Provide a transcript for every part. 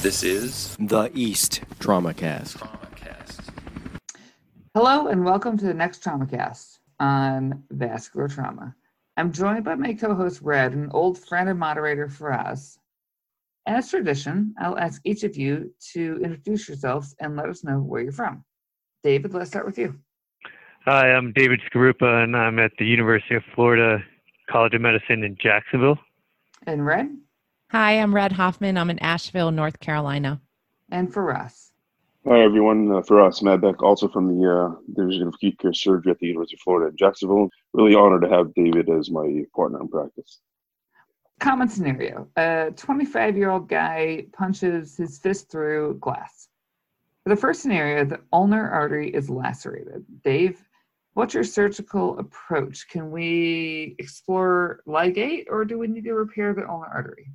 This is The East TraumaCast. TraumaCast. Hello and welcome to the next TraumaCast on vascular trauma. I'm joined by my co-host Red, an old friend and moderator for us. As tradition, I'll ask each of you to introduce yourselves and let us know where you're from. David, let's start with you. Hi, I'm David Skarupa, and I'm at the University of Florida College of Medicine in Jacksonville. And Red, Hi, I'm Red Hoffman. I'm in Asheville, North Carolina. and for us. Hi, everyone. Uh, for us, Matt Beck, also from the uh, Division of Acute Care Surgery at the University of Florida in Jacksonville. Really honored to have David as my partner in practice. Common scenario: a 25-year-old guy punches his fist through glass. For the first scenario, the ulnar artery is lacerated. Dave, what's your surgical approach? Can we explore ligate, or do we need to repair the ulnar artery?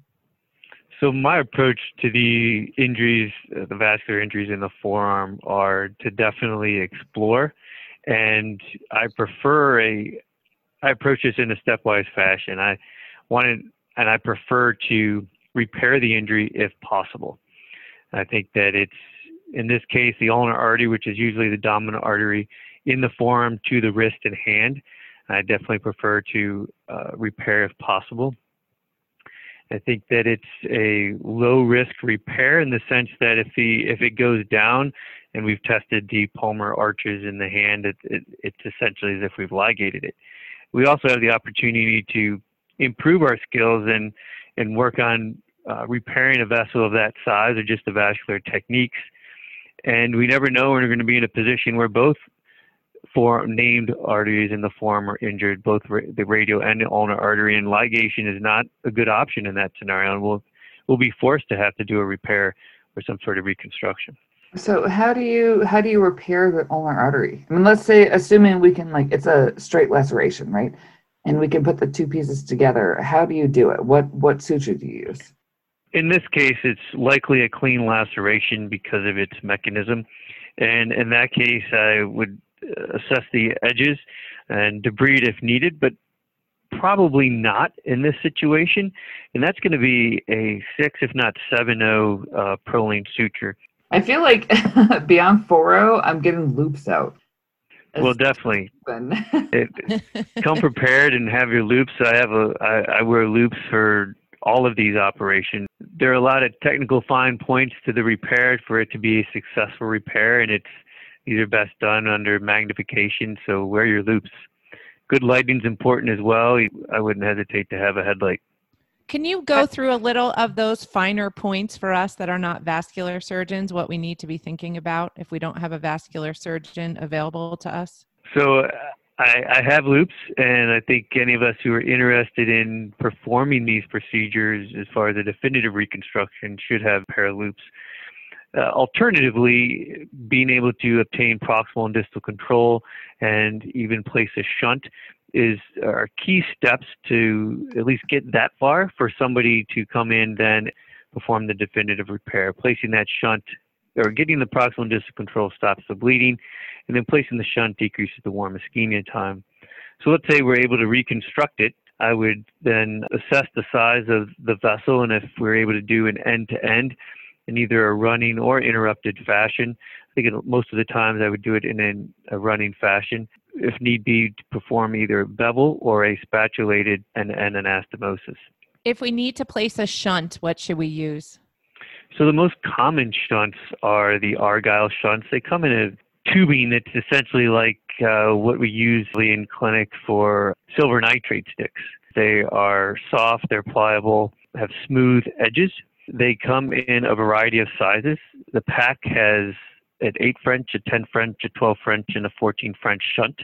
So, my approach to the injuries, uh, the vascular injuries in the forearm, are to definitely explore, and I prefer a. I approach this in a stepwise fashion. I wanted, and I prefer to repair the injury if possible. I think that it's in this case the ulnar artery, which is usually the dominant artery in the forearm to the wrist and hand. I definitely prefer to uh, repair if possible. I think that it's a low risk repair in the sense that if the if it goes down, and we've tested the palmar arches in the hand, it, it, it's essentially as if we've ligated it. We also have the opportunity to improve our skills and and work on uh, repairing a vessel of that size or just the vascular techniques. And we never know when we're going to be in a position where both four named arteries in the forearm are injured, both ra- the radial and the ulnar artery, and ligation is not a good option in that scenario. And we'll we'll be forced to have to do a repair or some sort of reconstruction. So how do you how do you repair the ulnar artery? I mean, let's say assuming we can like it's a straight laceration, right? And we can put the two pieces together. How do you do it? What what suture do you use? In this case, it's likely a clean laceration because of its mechanism. And in that case, I would assess the edges and debride if needed, but probably not in this situation. And that's going to be a 6, if not 7 0 uh, Prolene suture. I feel like beyond 4 I'm getting loupes out. Well, definitely. It, come prepared and have your loupes. I have a I, I wear loupes for all of these operations. There are a lot of technical fine points to the repair for it to be a successful repair, and it's these are best done under magnification. So wear your loupes. Good lighting's important as well. I wouldn't hesitate to have a headlight. Can you go through a little of those finer points for us that are not vascular surgeons, what we need to be thinking about if we don't have a vascular surgeon available to us? So uh, I, I have loupes, and I think any of us who are interested in performing these procedures, as far as a definitive reconstruction, should have a pair of loupes. Uh, alternatively, being able to obtain proximal and distal control and even place a shunt is are key steps to at least get that far for somebody to come in then perform the definitive repair. Placing that shunt or getting the proximal and distal control stops the bleeding, and then placing the shunt decreases the warm ischemia time. So let's say we're able to reconstruct it. I would then assess the size of the vessel, and if we're able to do an end to end, in either a running or interrupted fashion. I think most of the times I would do it in an, a running fashion. If need be, to perform either a bevel or a spatulated and, and anastomosis. If we need to place a shunt, what should we use? So the most common shunts are the Argyle shunts. They come in a tubing that's essentially like uh, what we use in clinic for silver nitrate sticks. They are soft, they're pliable, have smooth edges, they come in a variety of sizes. The pack has an 8 French, a 10 French, a 12 French, and a 14 French shunt.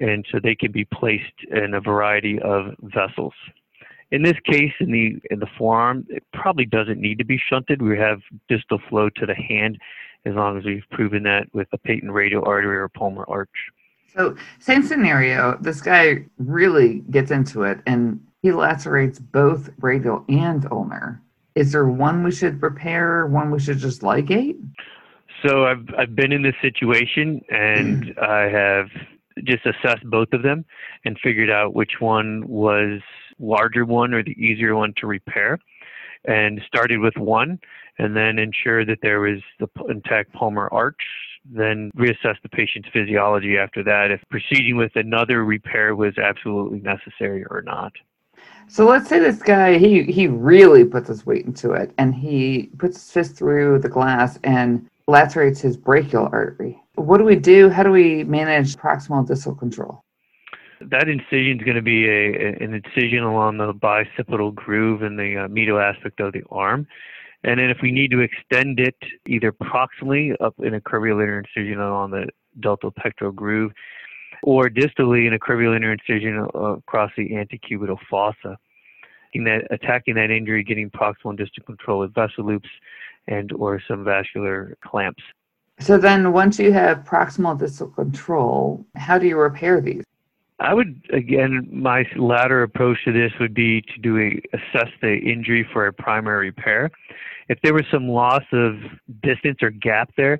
And so they can be placed in a variety of vessels. In this case, in the in the forearm, it probably doesn't need to be shunted. We have distal flow to the hand as long as we've proven that with a patent radial artery or palmar arch. So, same scenario. This guy really gets into it and he lacerates both radial and ulnar. Is there one we should repair, one we should just ligate? So I've I've been in this situation and mm. I have just assessed both of them and figured out which one was larger one or the easier one to repair. and started with one and then ensure that there was the intact palmar arch, then reassess the patient's physiology after that if proceeding with another repair was absolutely necessary or not. So let's say this guy he he really puts his weight into it and he puts his fist through the glass and lacerates his brachial artery. What do we do? How do we manage proximal distal control? That incision is going to be a, an incision along the bicipital groove in the uh, medial aspect of the arm. And then if we need to extend it either proximally up in a curvilinear incision along the deltoid pectoral groove or distally in a curvilinear incision across the antecubital fossa. That, attacking that injury, getting proximal and distal control with vessel loops and or some vascular clamps. So then once you have proximal distal control, how do you repair these? I would again, my latter approach to this would be to do a assess the injury for a primary repair. If there was some loss of distance or gap there,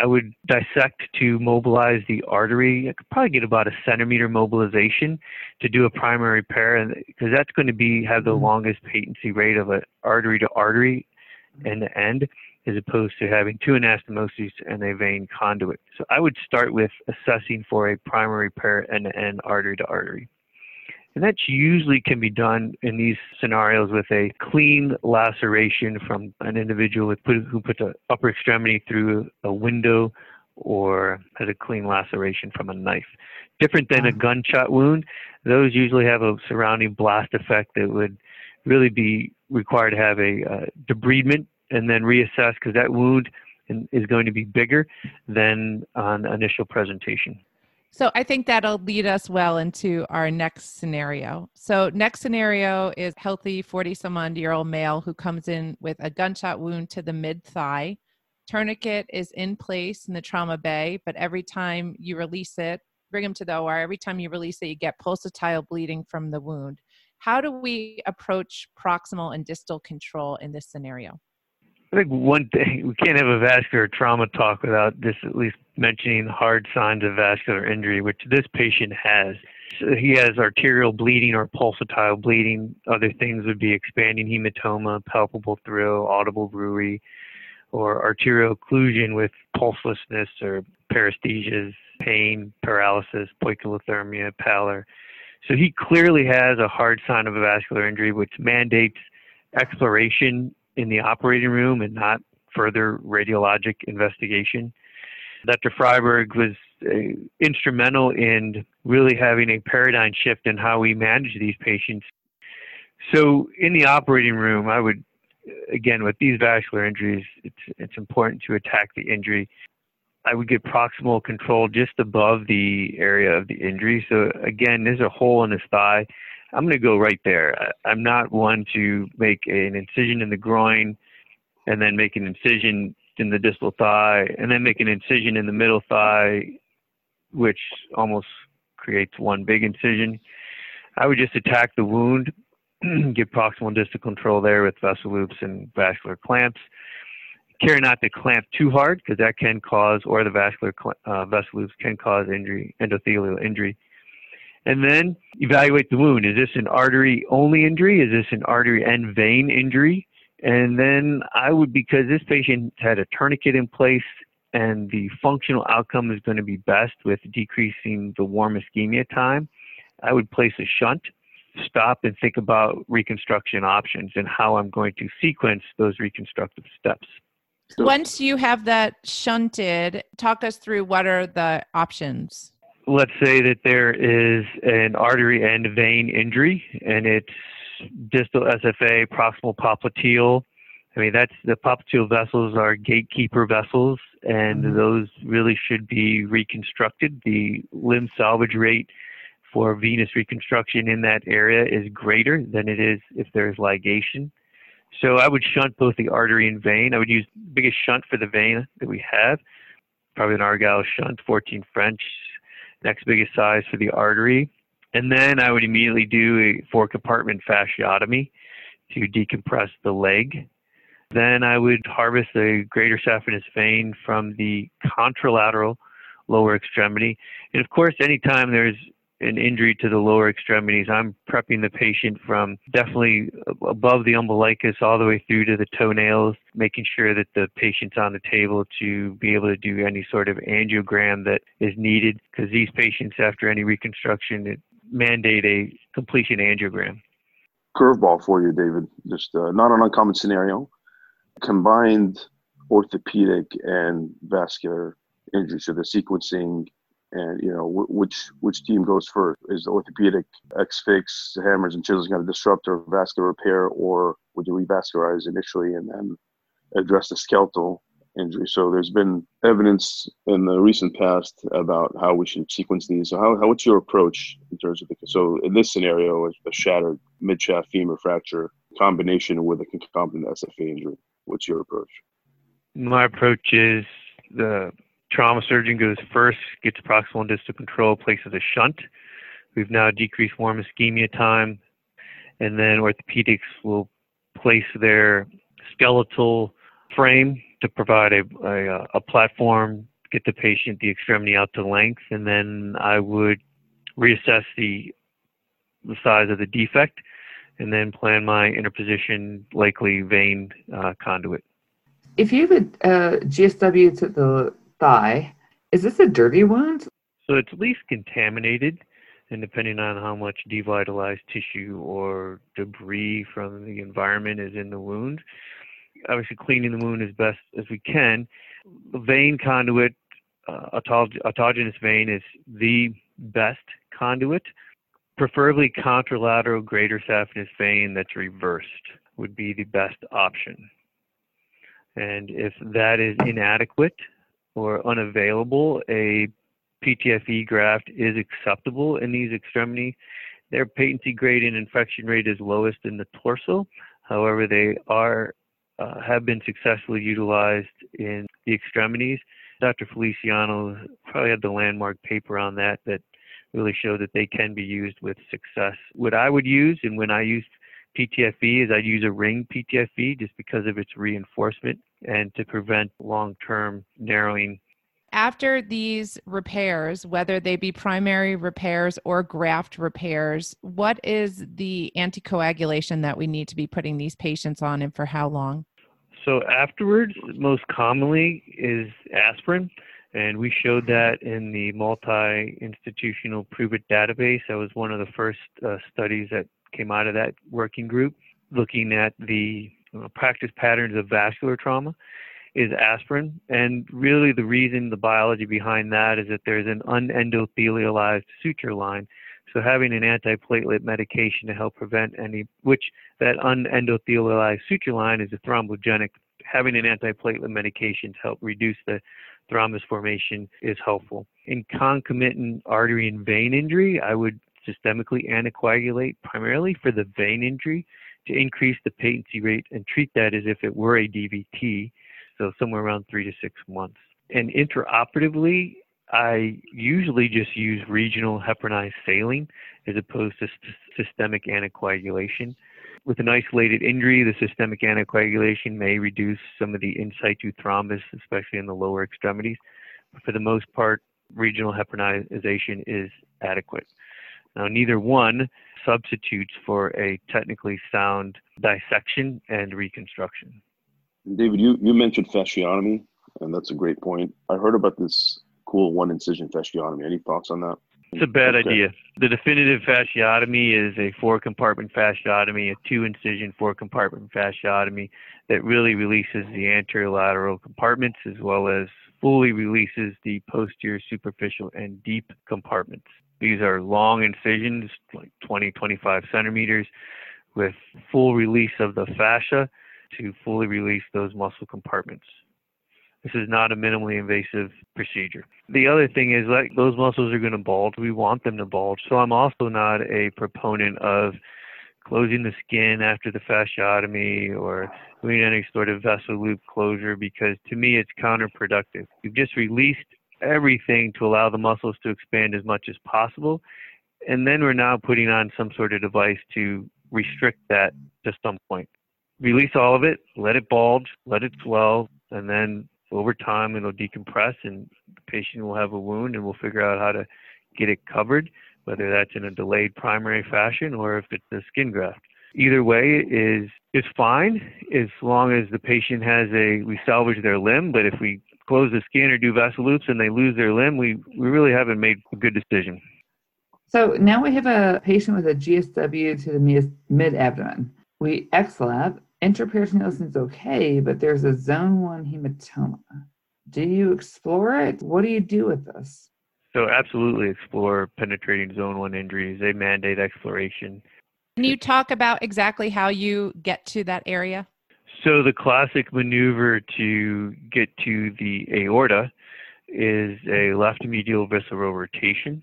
I would dissect to mobilize the artery. I could probably get about a centimeter mobilization to do a primary repair, and because that's going to be have the mm-hmm. longest patency rate of an artery to artery end to end as opposed to having two anastomoses and a vein conduit. So I would start with assessing for a primary pair end-to-end artery to artery. And that usually can be done in these scenarios with a clean laceration from an individual with put, who put the upper extremity through a window or has a clean laceration from a knife. Different than a gunshot wound, those usually have a surrounding blast effect that would really be required to have a uh, debridement and then reassess because that wound is going to be bigger than on initial presentation. So I think that'll lead us well into our next scenario. So next scenario is healthy 40 some odd year old male who comes in with a gunshot wound to the mid thigh. Tourniquet is in place in the trauma bay, but every time you release it, bring him to the OR, every time you release it, you get pulsatile bleeding from the wound. How do we approach proximal and distal control in this scenario? I think one thing we can't have a vascular trauma talk without just at least mentioning hard signs of vascular injury, which this patient has. So he has arterial bleeding or pulsatile bleeding. Other things would be expanding hematoma, palpable thrill, audible bruit, or arterial occlusion with pulselessness or paresthesias, pain, paralysis, poikilothermia, pallor. So he clearly has a hard sign of a vascular injury, which mandates exploration in the operating room and not further radiologic investigation. Dr. Frykberg was uh, instrumental in really having a paradigm shift in how we manage these patients. So, in the operating room, I would, again, with these vascular injuries, it's, it's important to attack the injury. I would get proximal control just above the area of the injury. So, again, there's a hole in his thigh. I'm going to go right there. I, am not one to make an incision in the groin and then make an incision in the distal thigh and then make an incision in the middle thigh, which almost creates one big incision. I would just attack the wound, get proximal distal control there with vessel loops and vascular clamps. Care not to clamp too hard because that can cause, or the vascular uh, vessel loops can cause injury, endothelial injury and then evaluate the wound. Is this an artery only injury? Is this an artery and vein injury? And then I would, because this patient had a tourniquet in place and the functional outcome is going to be best with decreasing the warm ischemia time, I would place a shunt, stop and think about reconstruction options and how I'm going to sequence those reconstructive steps. Once you have that shunted, talk us through what are the options let's say that there is an artery and vein injury and it's distal SFA, proximal popliteal. I mean, that's the popliteal vessels are gatekeeper vessels, and mm-hmm. those really should be reconstructed. The limb salvage rate for venous reconstruction in that area is greater than it is if there's ligation. So I would shunt both the artery and vein. I would use the biggest shunt for the vein that we have, probably an Argyle shunt, 14 French, next biggest size for the artery. And then I would immediately do a four compartment fasciotomy to decompress the leg. Then I would harvest the greater saphenous vein from the contralateral lower extremity. And of course, anytime there's an injury to the lower extremities, I'm prepping the patient from definitely above the umbilicus all the way through to the toenails, making sure that the patient's on the table to be able to do any sort of angiogram that is needed because these patients, after any reconstruction, mandate a completion angiogram. Curveball for you, David. Just uh, not an uncommon scenario. Combined orthopedic and vascular injury, so the sequencing and you know which which team goes first? Is the orthopedic x-fix hammers and chisels going to disrupt or vascular repair or would you revascularize initially and then address the skeletal injury? So there's been evidence in the recent past about how we should sequence these. So how, how what's your approach in terms of the so in this scenario a shattered mid-shaft femur fracture combination with a concomitant SFA injury. What's your approach? My approach is the Trauma surgeon goes first, gets proximal and distal control, places a shunt. We've now decreased warm ischemia time, and then orthopedics will place their skeletal frame to provide a, a, a platform, get the patient the extremity out to length, and then I would reassess the the size of the defect, and then plan my interposition likely vein uh, conduit. If you have a uh, GSW to the thigh. Is this a dirty wound? So it's at least contaminated, and depending on how much devitalized tissue or debris from the environment is in the wound, obviously cleaning the wound as best as we can. The vein conduit, uh, autog- autogenous vein, is the best conduit. Preferably contralateral greater saphenous vein that's reversed would be the best option. And if that is inadequate, or unavailable, a PTFE graft is acceptable in these extremities. Their patency grade and infection rate is lowest in the torso. However, they are uh, have been successfully utilized in the extremities. Dr. Feliciano probably had the landmark paper on that that really showed that they can be used with success. What I would use, and when I use PTFE, is I'd use a ring PTFE just because of its reinforcement and to prevent long term narrowing. After these repairs, whether they be primary repairs or graft repairs, what is the anticoagulation that we need to be putting these patients on and for how long? So, afterwards, most commonly is aspirin. And we showed that in the multi institutional PROOVIT database. That was one of the first uh, studies that came out of that working group looking at the uh, practice patterns of vascular trauma is aspirin. And really, the reason, the biology behind that is that there's an unendothelialized suture line. So, having an antiplatelet medication to help prevent any, which that unendothelialized suture line is a thrombogenic, having an antiplatelet medication to help reduce the thrombus formation is helpful. In concomitant artery and vein injury, I would systemically anticoagulate primarily for the vein injury to increase the patency rate and treat that as if it were a DVT, so somewhere around three to six months. And intraoperatively, I usually just use regional heparinized saline as opposed to st- systemic anticoagulation. With an isolated injury, the systemic anticoagulation may reduce some of the in situ thrombus, especially in the lower extremities. But for the most part, regional heparinization is adequate. Now, neither one substitutes for a technically sound dissection and reconstruction. David, you, you mentioned fasciotomy, and that's a great point. I heard about this cool one incision fasciotomy. Any thoughts on that? It's a bad okay. idea. The definitive fasciotomy is a four compartment fasciotomy, a two incision four compartment fasciotomy that really releases the anterior lateral compartments as well as fully releases the posterior superficial and deep compartments. These are long incisions, like 20, 25 centimeters, with full release of the fascia to fully release those muscle compartments. This is not a minimally invasive procedure. The other thing is that those muscles are going to bulge. We want them to bulge. So I'm also not a proponent of closing the skin after the fasciotomy or doing any sort of vessel loop closure because to me it's counterproductive. You've just released everything to allow the muscles to expand as much as possible. And then we're now putting on some sort of device to restrict that to some point. Release all of it, let it bulge, let it swell, and then over time it'll decompress and the patient will have a wound and we'll figure out how to get it covered. whether that's in a delayed primary fashion or if it's a skin graft. Either way is is fine as long as the patient has a we salvage their limb. But if we close the skin or do vessel loops and they lose their limb, we, we really haven't made a good decision. So now we have a patient with a GSW to the mid abdomen. We ex-lap, intraperitoneal seems okay, but there's a zone one hematoma. Do you explore it? What do you do with this? So absolutely explore penetrating zone one injuries. They mandate exploration. Can you talk about exactly how you get to that area? So the classic maneuver to get to the aorta is a left medial visceral rotation,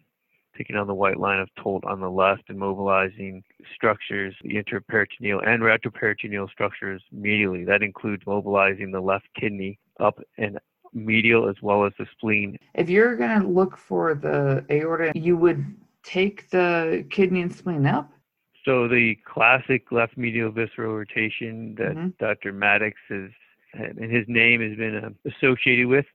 taking on the white line of Toldt on the left and mobilizing structures, the interperitoneal and retroperitoneal structures medially. That includes mobilizing the left kidney up and medial as well as the spleen. If you're going to look for the aorta, you would take the kidney and spleen up? So the classic left medial visceral rotation that mm-hmm. Dr. Mattox has, and his name has been uh, associated with,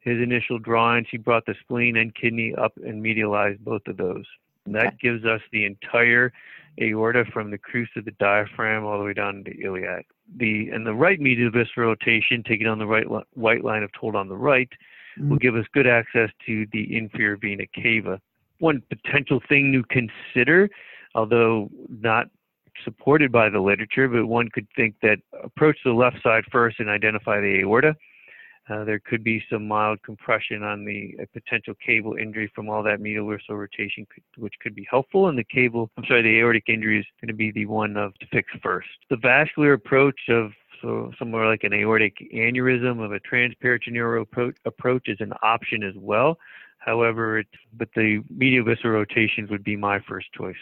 his initial drawings, he brought the spleen and kidney up and medialized both of those. And that okay. gives us the entire aorta from the crus of the diaphragm all the way down to the iliac. The and the right medial visceral rotation, taking on the right white line of Toldt on the right, mm-hmm. will give us good access to the inferior vena cava. One potential thing to consider although not supported by the literature, but one could think that approach the left side first and identify the aorta. Uh, there could be some mild compression on the potential caval injury from all that medial visceral rotation, which could be helpful. And the caval, I'm sorry, the aortic injury is going to be the one of to fix first. The vascular approach of so somewhere like an aortic aneurysm of a transperitoneal approach, is an option as well. However, but the medial visceral rotations would be my first choice.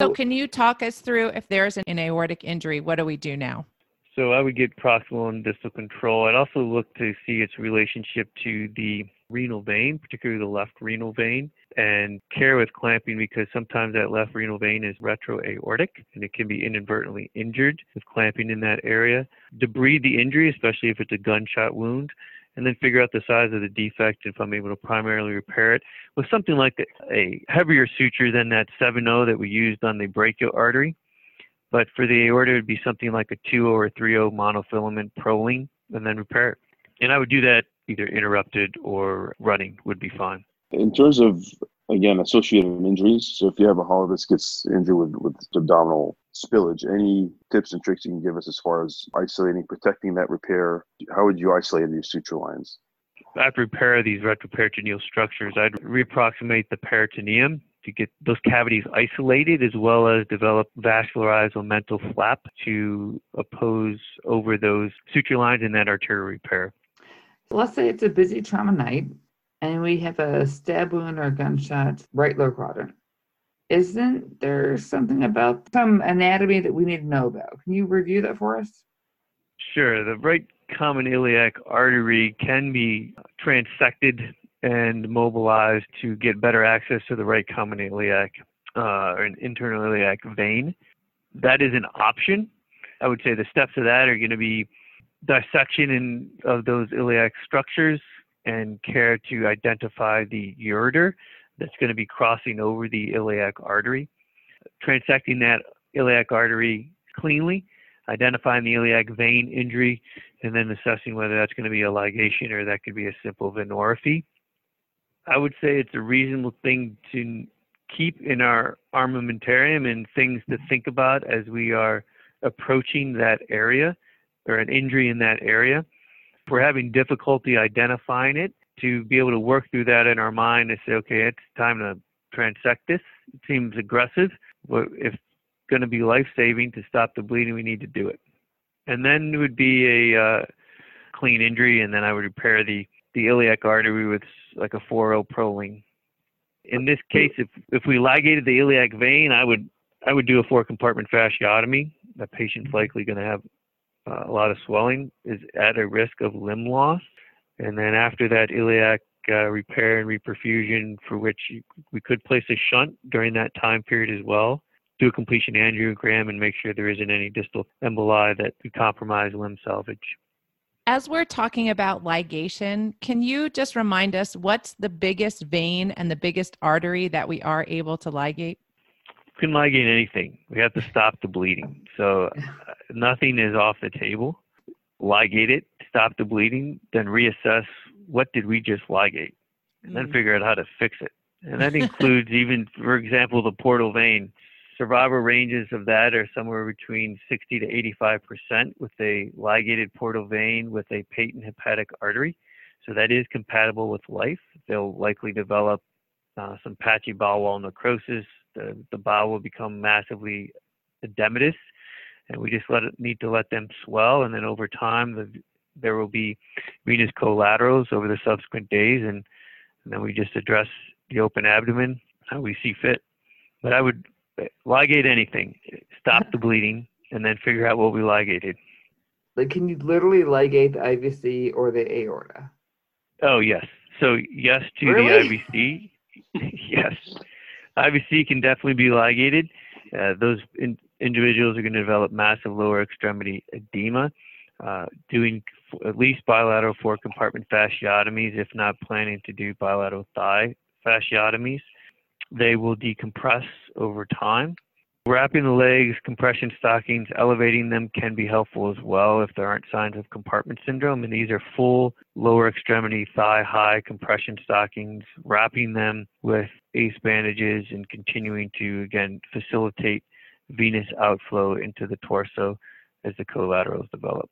So, can you talk us through if there's an aortic injury, what do we do now? So, I would get proximal and distal control. I'd also look to see its relationship to the renal vein, particularly the left renal vein, and care with clamping because sometimes that left renal vein is retroaortic and it can be inadvertently injured with clamping in that area. Debride the injury, especially if it's a gunshot wound, and then figure out the size of the defect if I'm able to primarily repair it with something like a, heavier suture than that 7-0 that we used on the brachial artery. But for the aorta, it would be something like a 2-0 or 3-0 monofilament Prolene and then repair it. And I would do that either interrupted or running would be fine. In terms of again associated injuries, so if you have a hollow viscus injury with, with abdominal spillage. Any tips and tricks you can give us as far as isolating, protecting that repair? How would you isolate these suture lines? I'd repair these retroperitoneal structures. I'd reapproximate the peritoneum to get those cavities isolated as well as develop vascularized omental flap to oppose over those suture lines in that arterial repair. Let's say it's a busy trauma night and we have a stab wound or a gunshot right lower quadrant isn't there something about some anatomy that we need to know about? Can you review that for us? Sure. The right common iliac artery can be transected and mobilized to get better access to the right common iliac uh, or an internal iliac vein. That is an option. I would say the steps of that are going to be dissection in, of those iliac structures and care to identify the ureter that's going to be crossing over the iliac artery, transecting that iliac artery cleanly, identifying the iliac vein injury, and then assessing whether that's going to be a ligation or that could be a simple venorrhaphy. I would say it's a reasonable thing to keep in our armamentarium and things to think about as we are approaching that area or an injury in that area. If we're having difficulty identifying it, to be able to work through that in our mind and say, okay, it's time to transect this. It seems aggressive. But if it's going to be life saving to stop the bleeding, we need to do it. And then it would be a uh, clean injury, and then I would repair the, the iliac artery with like a 4.0 Prolene. In this case, if if we ligated the iliac vein, I would I would do a four compartment fasciotomy. That patient's likely going to have uh, a lot of swelling, is at a risk of limb loss. And then after that iliac uh, repair and reperfusion, for which we could place a shunt during that time period as well, do a completion angiogram and make sure there isn't any distal emboli that could compromise limb salvage. As we're talking about ligation, can you just remind us what's the biggest vein and the biggest artery that we are able to ligate? We can ligate anything. We have to stop the bleeding. So uh, nothing is off the table. Ligate it, stop the bleeding, then reassess what did we just ligate, and then Mm. figure out how to fix it. And that includes even, for example, the portal vein. Survival ranges of that are somewhere between 60 to 85 percent with a ligated portal vein with a patent hepatic artery. So that is compatible with life. They'll likely develop uh, some patchy bowel wall necrosis. The, the bowel will become massively edematous, and we just let it, need to let them swell. And then over time, the, there will be venous collaterals over the subsequent days, and, and then we just address the open abdomen how we see fit. But I would ligate anything, stop the bleeding, and then figure out what we ligated. Like, can you literally ligate the IVC or the aorta? Oh yes. So yes to Really? the IVC. yes, IVC can definitely be ligated. Uh, those in, individuals are going to develop massive lower extremity edema. Uh, doing at least bilateral four compartment fasciotomies, if not planning to do bilateral thigh fasciotomies. They will decompress over time. Wrapping the legs, compression stockings, elevating them can be helpful as well if there aren't signs of compartment syndrome. And these are full lower extremity thigh high compression stockings, wrapping them with ACE bandages and continuing to, again, facilitate venous outflow into the torso as the collaterals develop.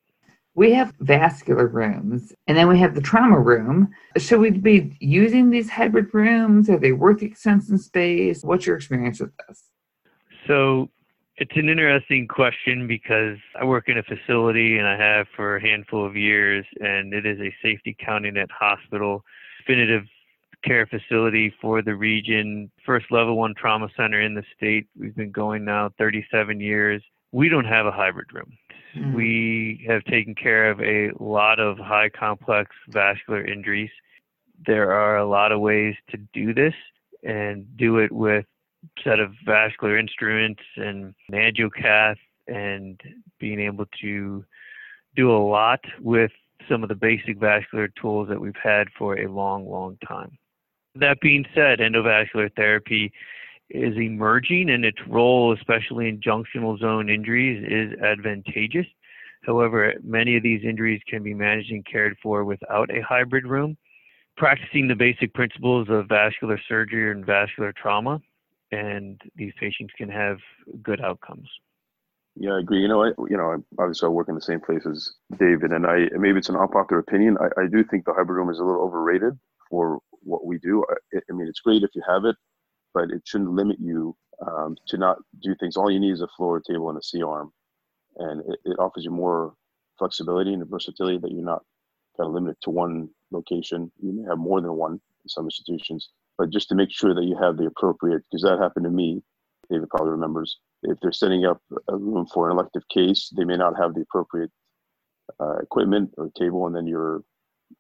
We have vascular rooms and then we have the trauma room. Should we be using these hybrid rooms? Are they worth the expense and space? What's your experience with this? So it's an interesting question because I work in a facility and I have for a handful of years, and it is a safety county net hospital, definitive care facility for the region, first level one trauma center in the state. We've been going now 37 years. We don't have a hybrid room. Mm. We have taken care of a lot of high complex vascular injuries. There are a lot of ways to do this and do it with set of vascular instruments and an angiocath and being able to do a lot with some of the basic vascular tools that we've had for a long, long time. That being said, endovascular therapy is emerging and its role, especially in junctional zone injuries, is advantageous. However, many of these injuries can be managed and cared for without a hybrid room. Practicing the basic principles of vascular surgery and vascular trauma, and these patients can have good outcomes. Yeah, I agree. You know, I you know, obviously I work in the same place as David, and I maybe it's an unpopular opinion. I, I do think the hybrid room is a little overrated for what we do. I, I mean, it's great if you have it, but it shouldn't limit you um, to not do things. All you need is a floor, table, and a C arm, and it, it offers you more flexibility and versatility that you're not kind of limited to one location. You may have more than one in some institutions, but just to make sure that you have the appropriate, because that happened to me. David probably remembers if they're setting up a room for an elective case, they may not have the appropriate uh, equipment or table, and then you're,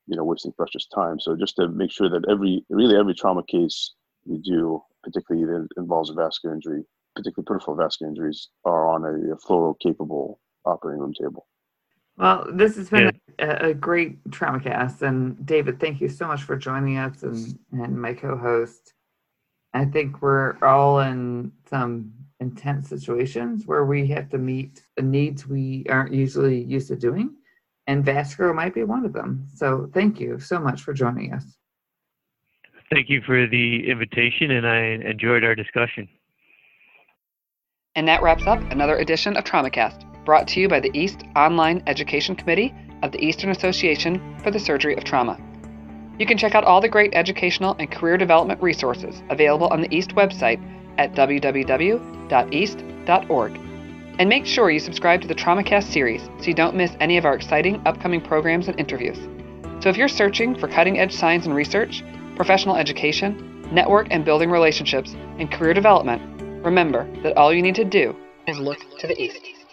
you know, wasting precious time. So just to make sure that every, really every trauma case you do, particularly that involves a vascular injury, particularly peripheral vascular injuries, are on a, a fluoro capable operating room table. Well, this has been a, a great trauma cast. And David, thank you so much for joining us and, and my co host. I think we're all in some intense situations where we have to meet the needs we aren't usually used to doing. And vascular might be one of them. So thank you so much for joining us. Thank you for the invitation, and I enjoyed our discussion. And that wraps up another edition of TraumaCast, brought to you by the East Online Education Committee of the Eastern Association for the Surgery of Trauma. You can check out all the great educational and career development resources available on the East website at www.east.org. And make sure you subscribe to the TraumaCast series so you don't miss any of our exciting upcoming programs and interviews. So if you're searching for cutting edge science and research, professional education, network and building relationships, and career development, remember that all you need to do is look to the east.